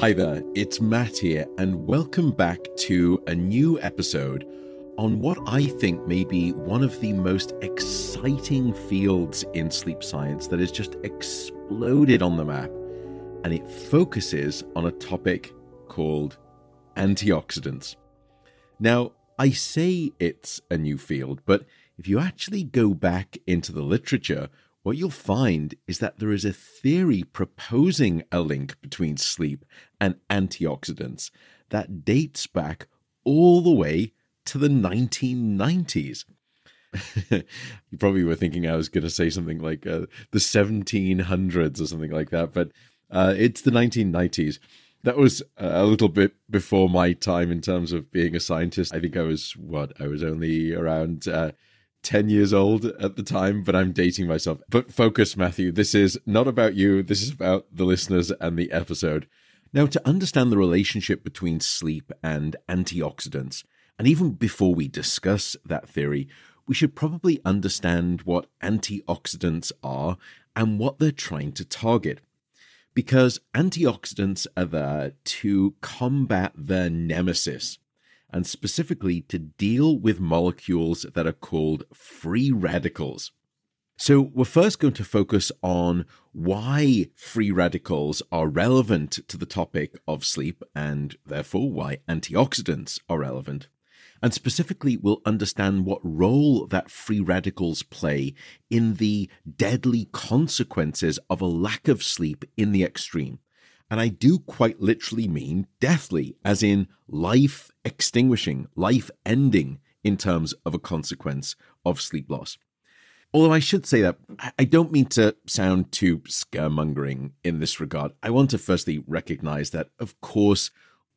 Hi there, it's Matt here, and welcome back to a new episode on what I think may be one of the most exciting fields in sleep science that has just exploded on the map. And it focuses on a topic called antioxidants. Now, I say it's a new field, but if you actually go back into the literature, what you'll find is that there is a theory proposing a link between sleep and antioxidants that dates back all the way to the 1990s. you probably were thinking I was going to say something like uh, the 1700s or something like that, but uh, it's the 1990s. That was a little bit before my time in terms of being a scientist. I think I was, what, I was only around. Uh, 10 years old at the time, but I'm dating myself. But focus, Matthew. This is not about you. This is about the listeners and the episode. Now, to understand the relationship between sleep and antioxidants, and even before we discuss that theory, we should probably understand what antioxidants are and what they're trying to target. Because antioxidants are there to combat their nemesis, and specifically to deal with molecules that are called free radicals. So, we're first going to focus on why free radicals are relevant to the topic of sleep and therefore why antioxidants are relevant. And specifically, we'll understand what role that free radicals play in the deadly consequences of a lack of sleep in the extreme. And I do quite literally mean deathly, as in life extinguishing, life ending in terms of a consequence of sleep loss. Although I should say that I don't mean to sound too scaremongering in this regard. I want to firstly recognize that, of course,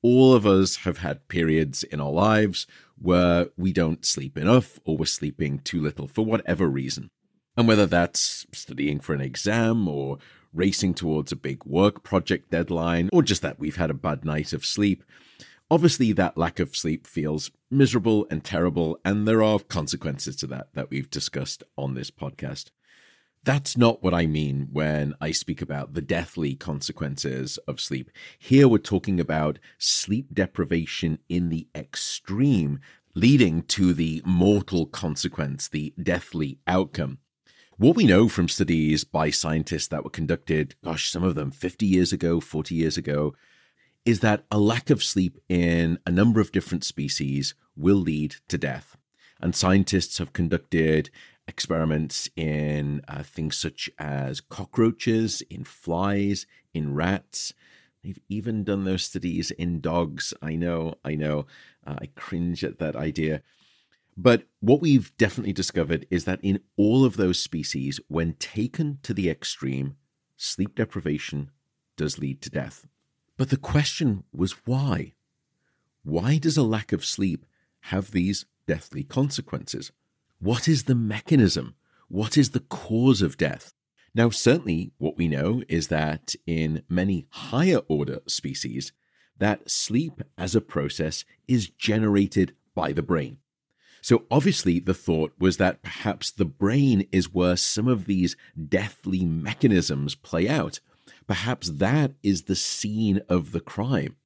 all of us have had periods in our lives where we don't sleep enough or we're sleeping too little for whatever reason. And whether that's studying for an exam or racing towards a big work project deadline, or just that we've had a bad night of sleep. Obviously, that lack of sleep feels miserable and terrible, and there are consequences to that that we've discussed on this podcast. That's not what I mean when I speak about the deathly consequences of sleep. Here we're talking about sleep deprivation in the extreme, leading to the mortal consequence, the deathly outcome. What we know from studies by scientists that were conducted, gosh, some of them 50 years ago, 40 years ago, is that a lack of sleep in a number of different species will lead to death. And scientists have conducted experiments in uh, things such as cockroaches, in flies, in rats. They've even done those studies in dogs. I know, I know. Uh, I cringe at that idea. But what we've definitely discovered is that in all of those species, when taken to the extreme, sleep deprivation does lead to death. But the question was why? Why does a lack of sleep have these deathly consequences? What is the mechanism? What is the cause of death? Now, certainly what we know is that in many higher order species, that sleep as a process is generated by the brain. So obviously, the thought was that perhaps the brain is where some of these deathly mechanisms play out. Perhaps that is the scene of the crime.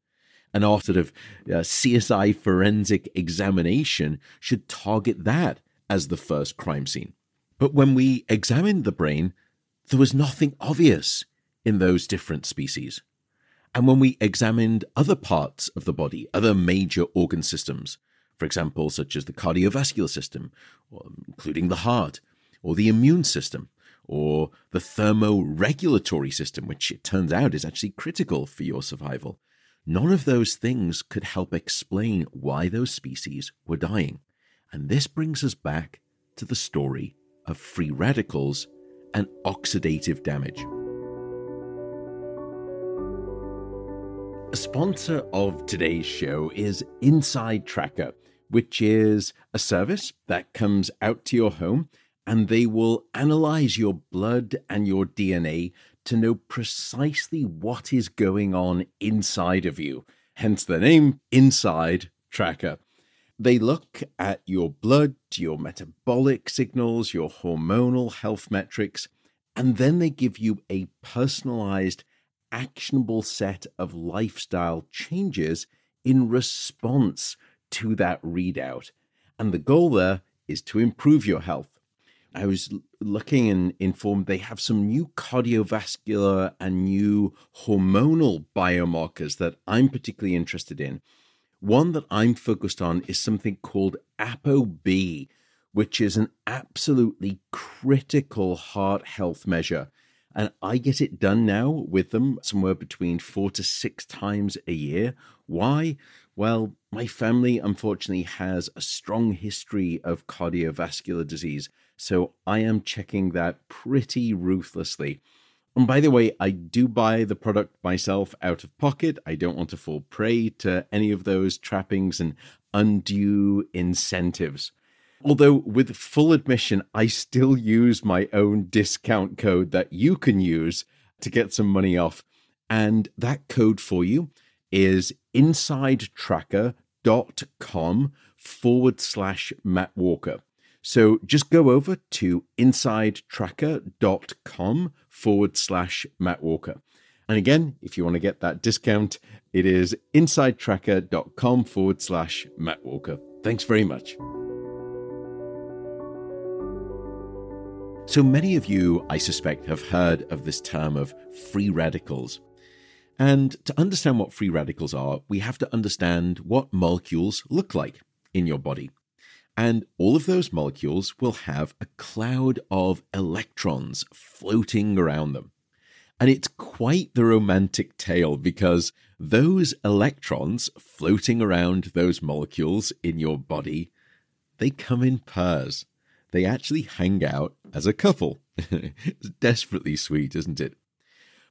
And our sort of uh, CSI forensic examination should target that as the first crime scene. But when we examined the brain, there was nothing obvious in those different species. And when we examined other parts of the body, other major organ systems, for example, such as the cardiovascular system, including the heart, or the immune system, or the thermoregulatory system, which it turns out is actually critical for your survival. None of those things could help explain why those species were dying. And this brings us back to the story of free radicals and oxidative damage. A sponsor of today's show is InsideTracker which is a service that comes out to your home and they will analyze your blood and your DNA to know precisely what is going on inside of you. Hence the name Inside Tracker. They look at your blood, your metabolic signals, your hormonal health metrics, and then they give you a personalized actionable set of lifestyle changes in response to that readout. And the goal there is to improve your health. I was looking and informed they have some new cardiovascular and new hormonal biomarkers that I'm particularly interested in. One that I'm focused on is something called ApoB, which is an absolutely critical heart health measure. And I get it done now with them somewhere between four to six times a year. Why? Well, my family unfortunately has a strong history of cardiovascular disease. So I am checking that pretty ruthlessly. And by the way, I do buy the product myself out of pocket. I don't want to fall prey to any of those trappings and undue incentives. Although, with full admission, I still use my own discount code that you can use to get some money off. And that code for you is insidetracker.com forward slash Matt Walker. So just go over to insidetracker.com forward slash Matt Walker. And again, if you want to get that discount, it is insidetracker.com forward slash Matt Walker. Thanks very much. So many of you, I suspect, have heard of this term of free radicals. And to understand what free radicals are, we have to understand what molecules look like in your body. And all of those molecules will have a cloud of electrons floating around them. And it's quite the romantic tale because those electrons floating around those molecules in your body, they come in pairs they actually hang out as a couple. it's desperately sweet, isn't it?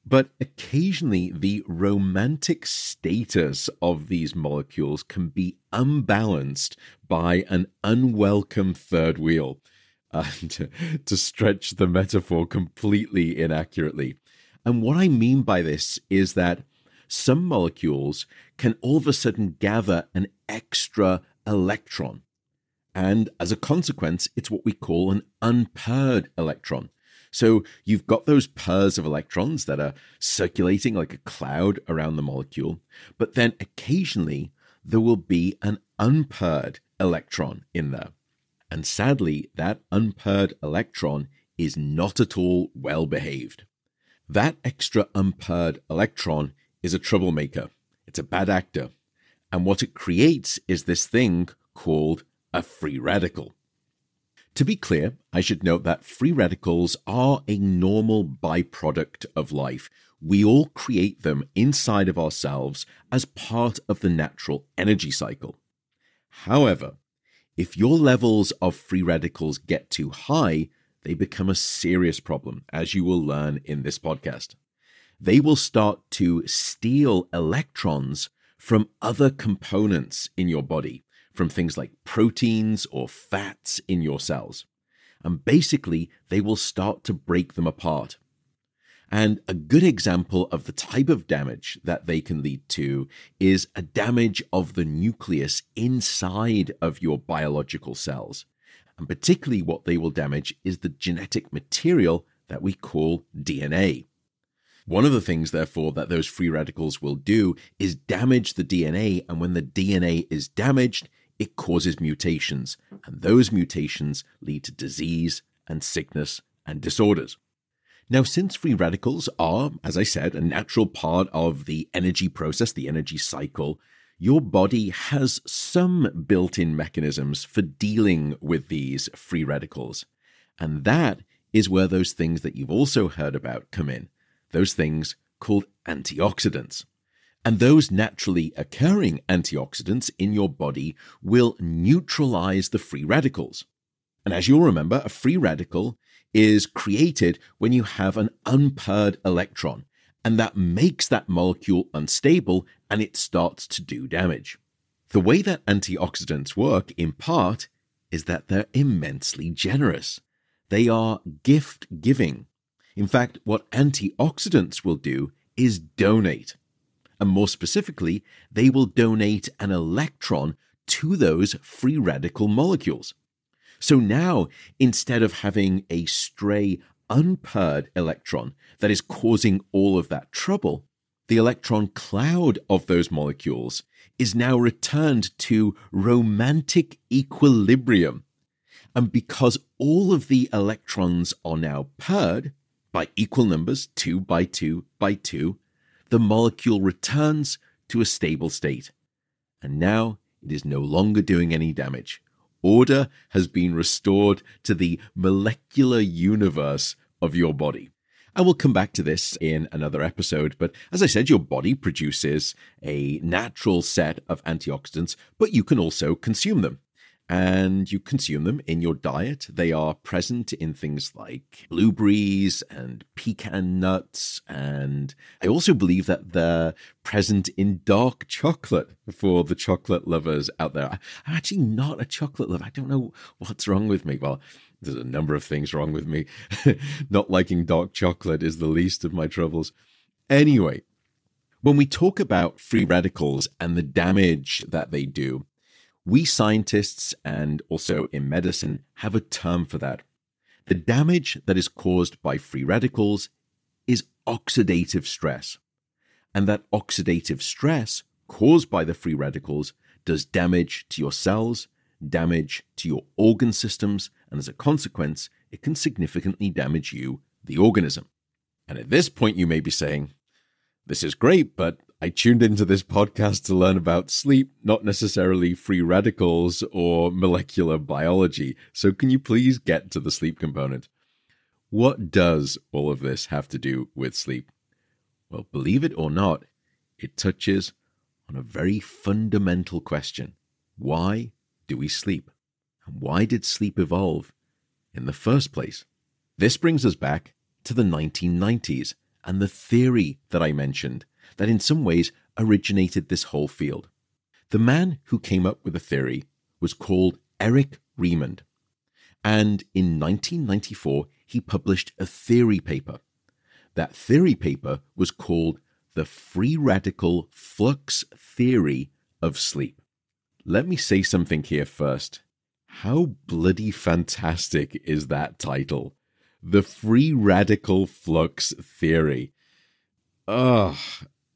But occasionally, the romantic status of these molecules can be unbalanced by an unwelcome third wheel. Uh, and to, to stretch the metaphor completely inaccurately. And what I mean by this is that some molecules can all of a sudden gather an extra electron. And as a consequence, it's what we call an unpaired electron. So you've got those pairs of electrons that are circulating like a cloud around the molecule, but then occasionally there will be an unpaired electron in there. And sadly, that unpaired electron is not at all well behaved. That extra unpaired electron is a troublemaker. It's a bad actor. And what it creates is this thing called a free radical. To be clear, I should note that free radicals are a normal byproduct of life. We all create them inside of ourselves as part of the natural energy cycle. However, if your levels of free radicals get too high, they become a serious problem, as you will learn in this podcast. They will start to steal electrons from other components in your body, from things like proteins or fats in your cells. And basically, they will start to break them apart. And a good example of the type of damage that they can lead to is a damage of the nucleus inside of your biological cells. And particularly, what they will damage is the genetic material that we call DNA. One of the things, therefore, that those free radicals will do is damage the DNA. And when the DNA is damaged, it causes mutations, and those mutations lead to disease and sickness and disorders. Now, since free radicals are, as I said, a natural part of the energy process, the energy cycle, your body has some built in mechanisms for dealing with these free radicals. And that is where those things that you've also heard about come in, those things called antioxidants. And those naturally occurring antioxidants in your body will neutralize the free radicals. And as you'll remember, a free radical is created when you have an unpaired electron, and that makes that molecule unstable and it starts to do damage. The way that antioxidants work, in part, is that they're immensely generous. They are gift giving. In fact, what antioxidants will do is donate and more specifically, they will donate an electron to those free radical molecules. So now, instead of having a stray unpaired electron that is causing all of that trouble, the electron cloud of those molecules is now returned to romantic equilibrium. And because all of the electrons are now paired by equal numbers, 2 by 2 by 2, the molecule returns to a stable state. And now it is no longer doing any damage. Order has been restored to the molecular universe of your body. I will come back to this in another episode, but as I said, your body produces a natural set of antioxidants, but you can also consume them and you consume them in your diet. They are present in things like blueberries and pecan nuts. And I also believe that they're present in dark chocolate for the chocolate lovers out there. I'm actually not a chocolate lover. I don't know what's wrong with me. Well, there's a number of things wrong with me. Not liking dark chocolate is the least of my troubles. Anyway, when we talk about free radicals and the damage that they do, we scientists and also in medicine have a term for that. The damage that is caused by free radicals is oxidative stress. And that oxidative stress caused by the free radicals does damage to your cells, damage to your organ systems, and as a consequence, it can significantly damage you, the organism. And at this point, you may be saying, This is great, but I tuned into this podcast to learn about sleep, not necessarily free radicals or molecular biology. So, can you please get to the sleep component? What does all of this have to do with sleep? Well, believe it or not, it touches on a very fundamental question Why do we sleep? And why did sleep evolve in the first place? This brings us back to the 1990s and the theory that I mentioned that in some ways originated this whole field. The man who came up with the theory was called Eric Reimund. And in 1994, he published a theory paper. That theory paper was called The Free Radical Flux Theory of Sleep. Let me say something here first. How bloody fantastic is that title? The Free Radical Flux Theory. Ugh.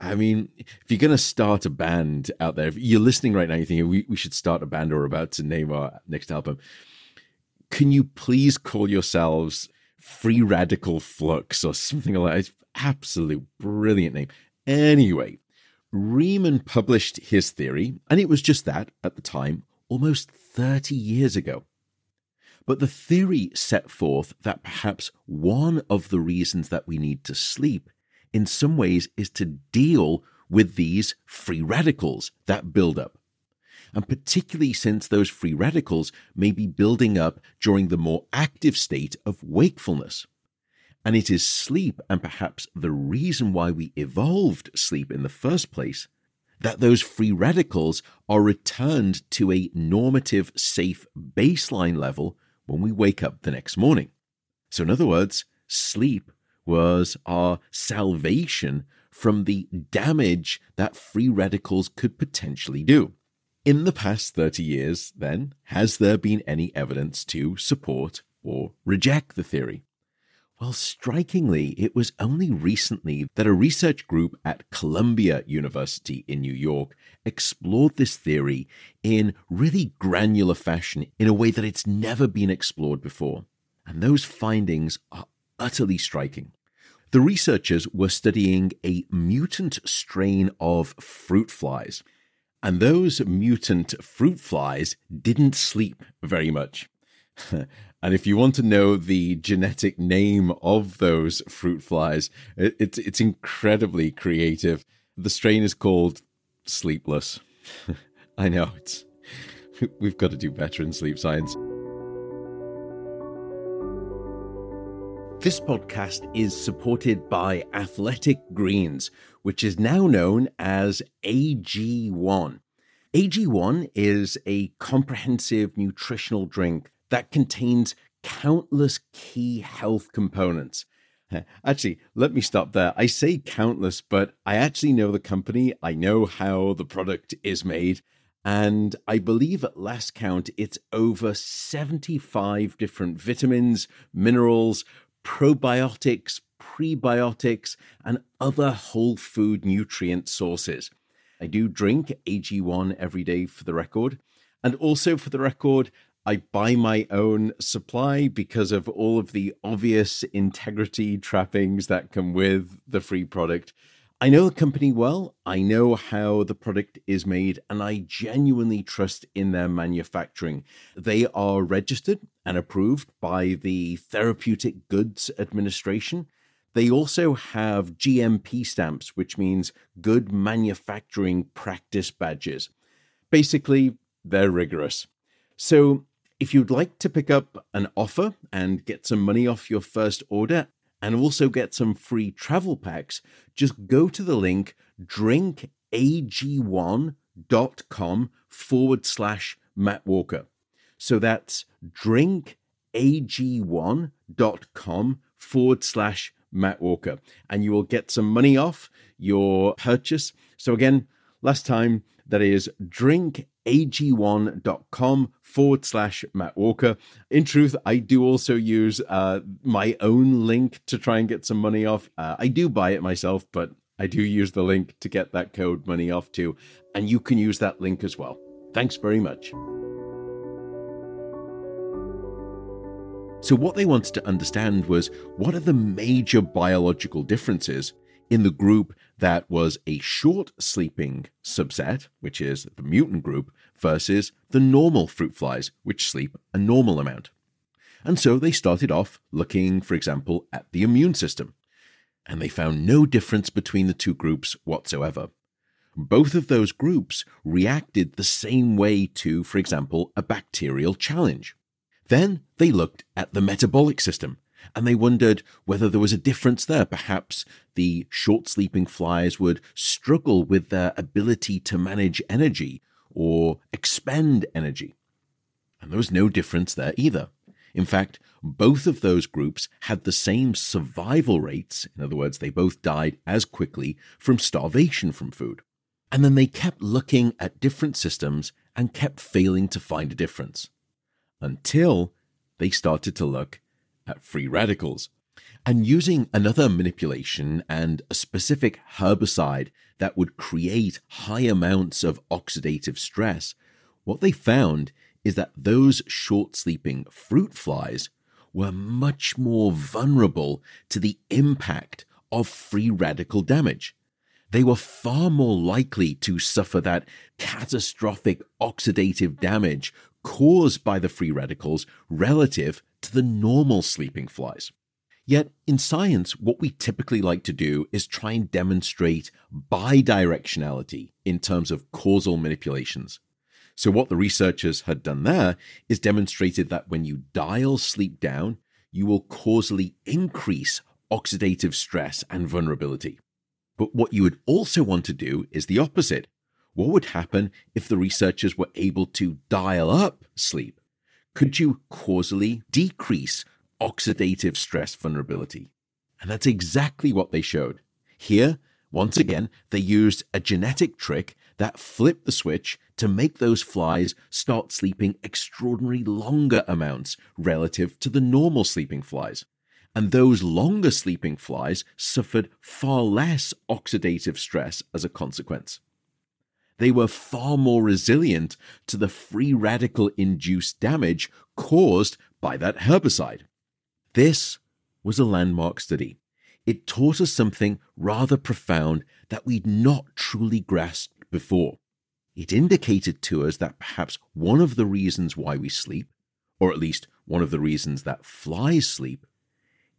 I mean, if you're going to start a band out there, if you're listening right now, you think we, we should start a band or about to name our next album, can you please call yourselves Free Radical Flux or something like that? It's absolute brilliant name. Anyway, Reimund published his theory, and it was just that at the time, almost 30 years ago. But the theory set forth that perhaps one of the reasons that we need to sleep in some ways is to deal with these free radicals that build up. And particularly since those free radicals may be building up during the more active state of wakefulness. And it is sleep, and perhaps the reason why we evolved sleep in the first place, that those free radicals are returned to a normative, safe baseline level when we wake up the next morning. So, in other words, sleep was our salvation from the damage that free radicals could potentially do. In the past 30 years, then, has there been any evidence to support or reject the theory? Well, strikingly, it was only recently that a research group at Columbia University in New York explored this theory in really granular fashion in a way that it's never been explored before. And those findings are utterly striking. The researchers were studying a mutant strain of fruit flies, and those mutant fruit flies didn't sleep very much. And if you want to know the genetic name of those fruit flies, it, it's it's incredibly creative. The strain is called sleepless. I know it's we've got to do better in sleep science. This podcast is supported by Athletic Greens, which is now known as AG1. AG1 is a comprehensive nutritional drink that contains countless key health components. Actually, let me stop there. I say countless, but I actually know the company. I know how the product is made. And I believe at last count, it's over 75 different vitamins, minerals, probiotics, prebiotics, and other whole food nutrient sources. I do drink AG1 every day for the record. And also for the record, I buy my own supply because of all of the obvious integrity trappings that come with the free product. I know the company well, I know how the product is made, and I genuinely trust in their manufacturing. They are registered and approved by the Therapeutic Goods Administration. They also have GMP stamps, which means good manufacturing practice badges. Basically, they're rigorous. So, if you'd like to pick up an offer and get some money off your first order and also get some free travel packs, just go to the link drinkag1.com forward slash Matt Walker. So that's drinkag1.com forward slash Matt Walker, and you will get some money off your purchase. So, again, last time that is drinkag1.com forward slash Matt Walker. In truth, I do also use uh, my own link to try and get some money off. Uh, I do buy it myself, but I do use the link to get that code money off too. And you can use that link as well. Thanks very much. So, what they wanted to understand was what are the major biological differences in the group that was a short sleeping subset, which is the mutant group, versus the normal fruit flies, which sleep a normal amount. And so they started off looking, for example, at the immune system. And they found no difference between the two groups whatsoever. Both of those groups reacted the same way to, for example, a bacterial challenge. Then they looked at the metabolic system and they wondered whether there was a difference there. Perhaps the short sleeping flies would struggle with their ability to manage energy or expend energy. And there was no difference there either. In fact, both of those groups had the same survival rates. In other words, they both died as quickly from starvation from food. And then they kept looking at different systems and kept failing to find a difference until they started to look free radicals. And using another manipulation and a specific herbicide that would create high amounts of oxidative stress, what they found is that those short sleeping fruit flies were much more vulnerable to the impact of free radical damage. They were far more likely to suffer that catastrophic oxidative damage caused by the free radicals relative to the normal sleeping flies. Yet, in science, what we typically like to do is try and demonstrate bidirectionality in terms of causal manipulations. So, what the researchers had done there is demonstrated that when you dial sleep down, you will causally increase oxidative stress and vulnerability. But what you would also want to do is the opposite. What would happen if the researchers were able to dial up sleep? Could you causally decrease oxidative stress vulnerability? And that's exactly what they showed. Here, once again, they used a genetic trick that flipped the switch to make those flies start sleeping extraordinary longer amounts relative to the normal sleeping flies. And those longer sleeping flies suffered far less oxidative stress as a consequence they were far more resilient to the free radical induced damage caused by that herbicide. This was a landmark study. It taught us something rather profound that we'd not truly grasped before. It indicated to us that perhaps one of the reasons why we sleep, or at least one of the reasons that flies sleep,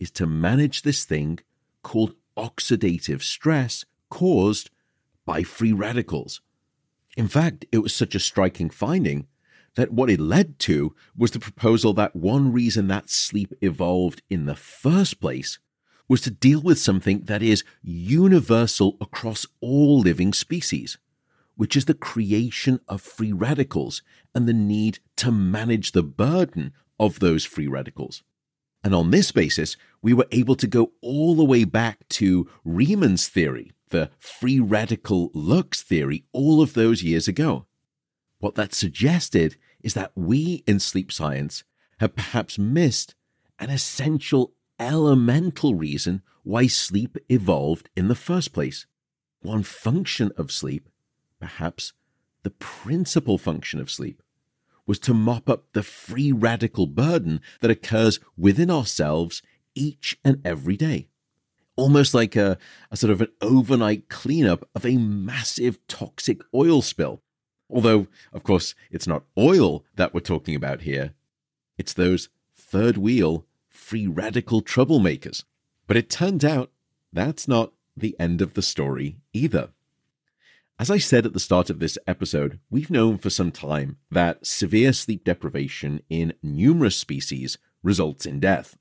is to manage this thing called oxidative stress caused by free radicals. In fact, it was such a striking finding that what it led to was the proposal that one reason that sleep evolved in the first place was to deal with something that is universal across all living species, which is the creation of free radicals and the need to manage the burden of those free radicals. And on this basis, we were able to go all the way back to Reimund's theory the free radical flux theory all of those years ago. What that suggested is that we in sleep science have perhaps missed an essential elemental reason why sleep evolved in the first place. One function of sleep, perhaps the principal function of sleep, was to mop up the free radical burden that occurs within ourselves each and every day. Almost like a, a sort of an overnight cleanup of a massive toxic oil spill. Although, of course, it's not oil that we're talking about here, it's those third wheel free radical troublemakers. But it turns out that's not the end of the story either. As I said at the start of this episode, we've known for some time that severe sleep deprivation in numerous species results in death.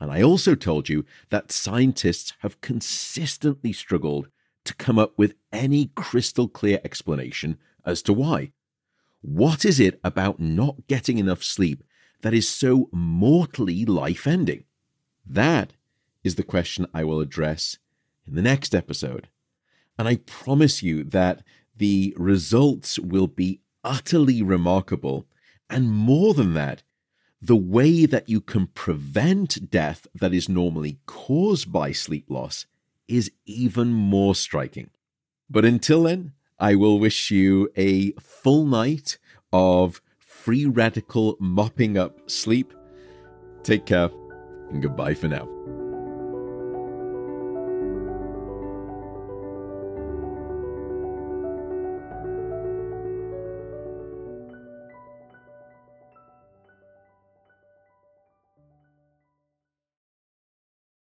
And I also told you that scientists have consistently struggled to come up with any crystal clear explanation as to why. What is it about not getting enough sleep that is so mortally life ending? That is the question I will address in the next episode. And I promise you that the results will be utterly remarkable. And more than that, the way that you can prevent death that is normally caused by sleep loss is even more striking. But until then, I will wish you a full night of free radical mopping up sleep. Take care and goodbye for now.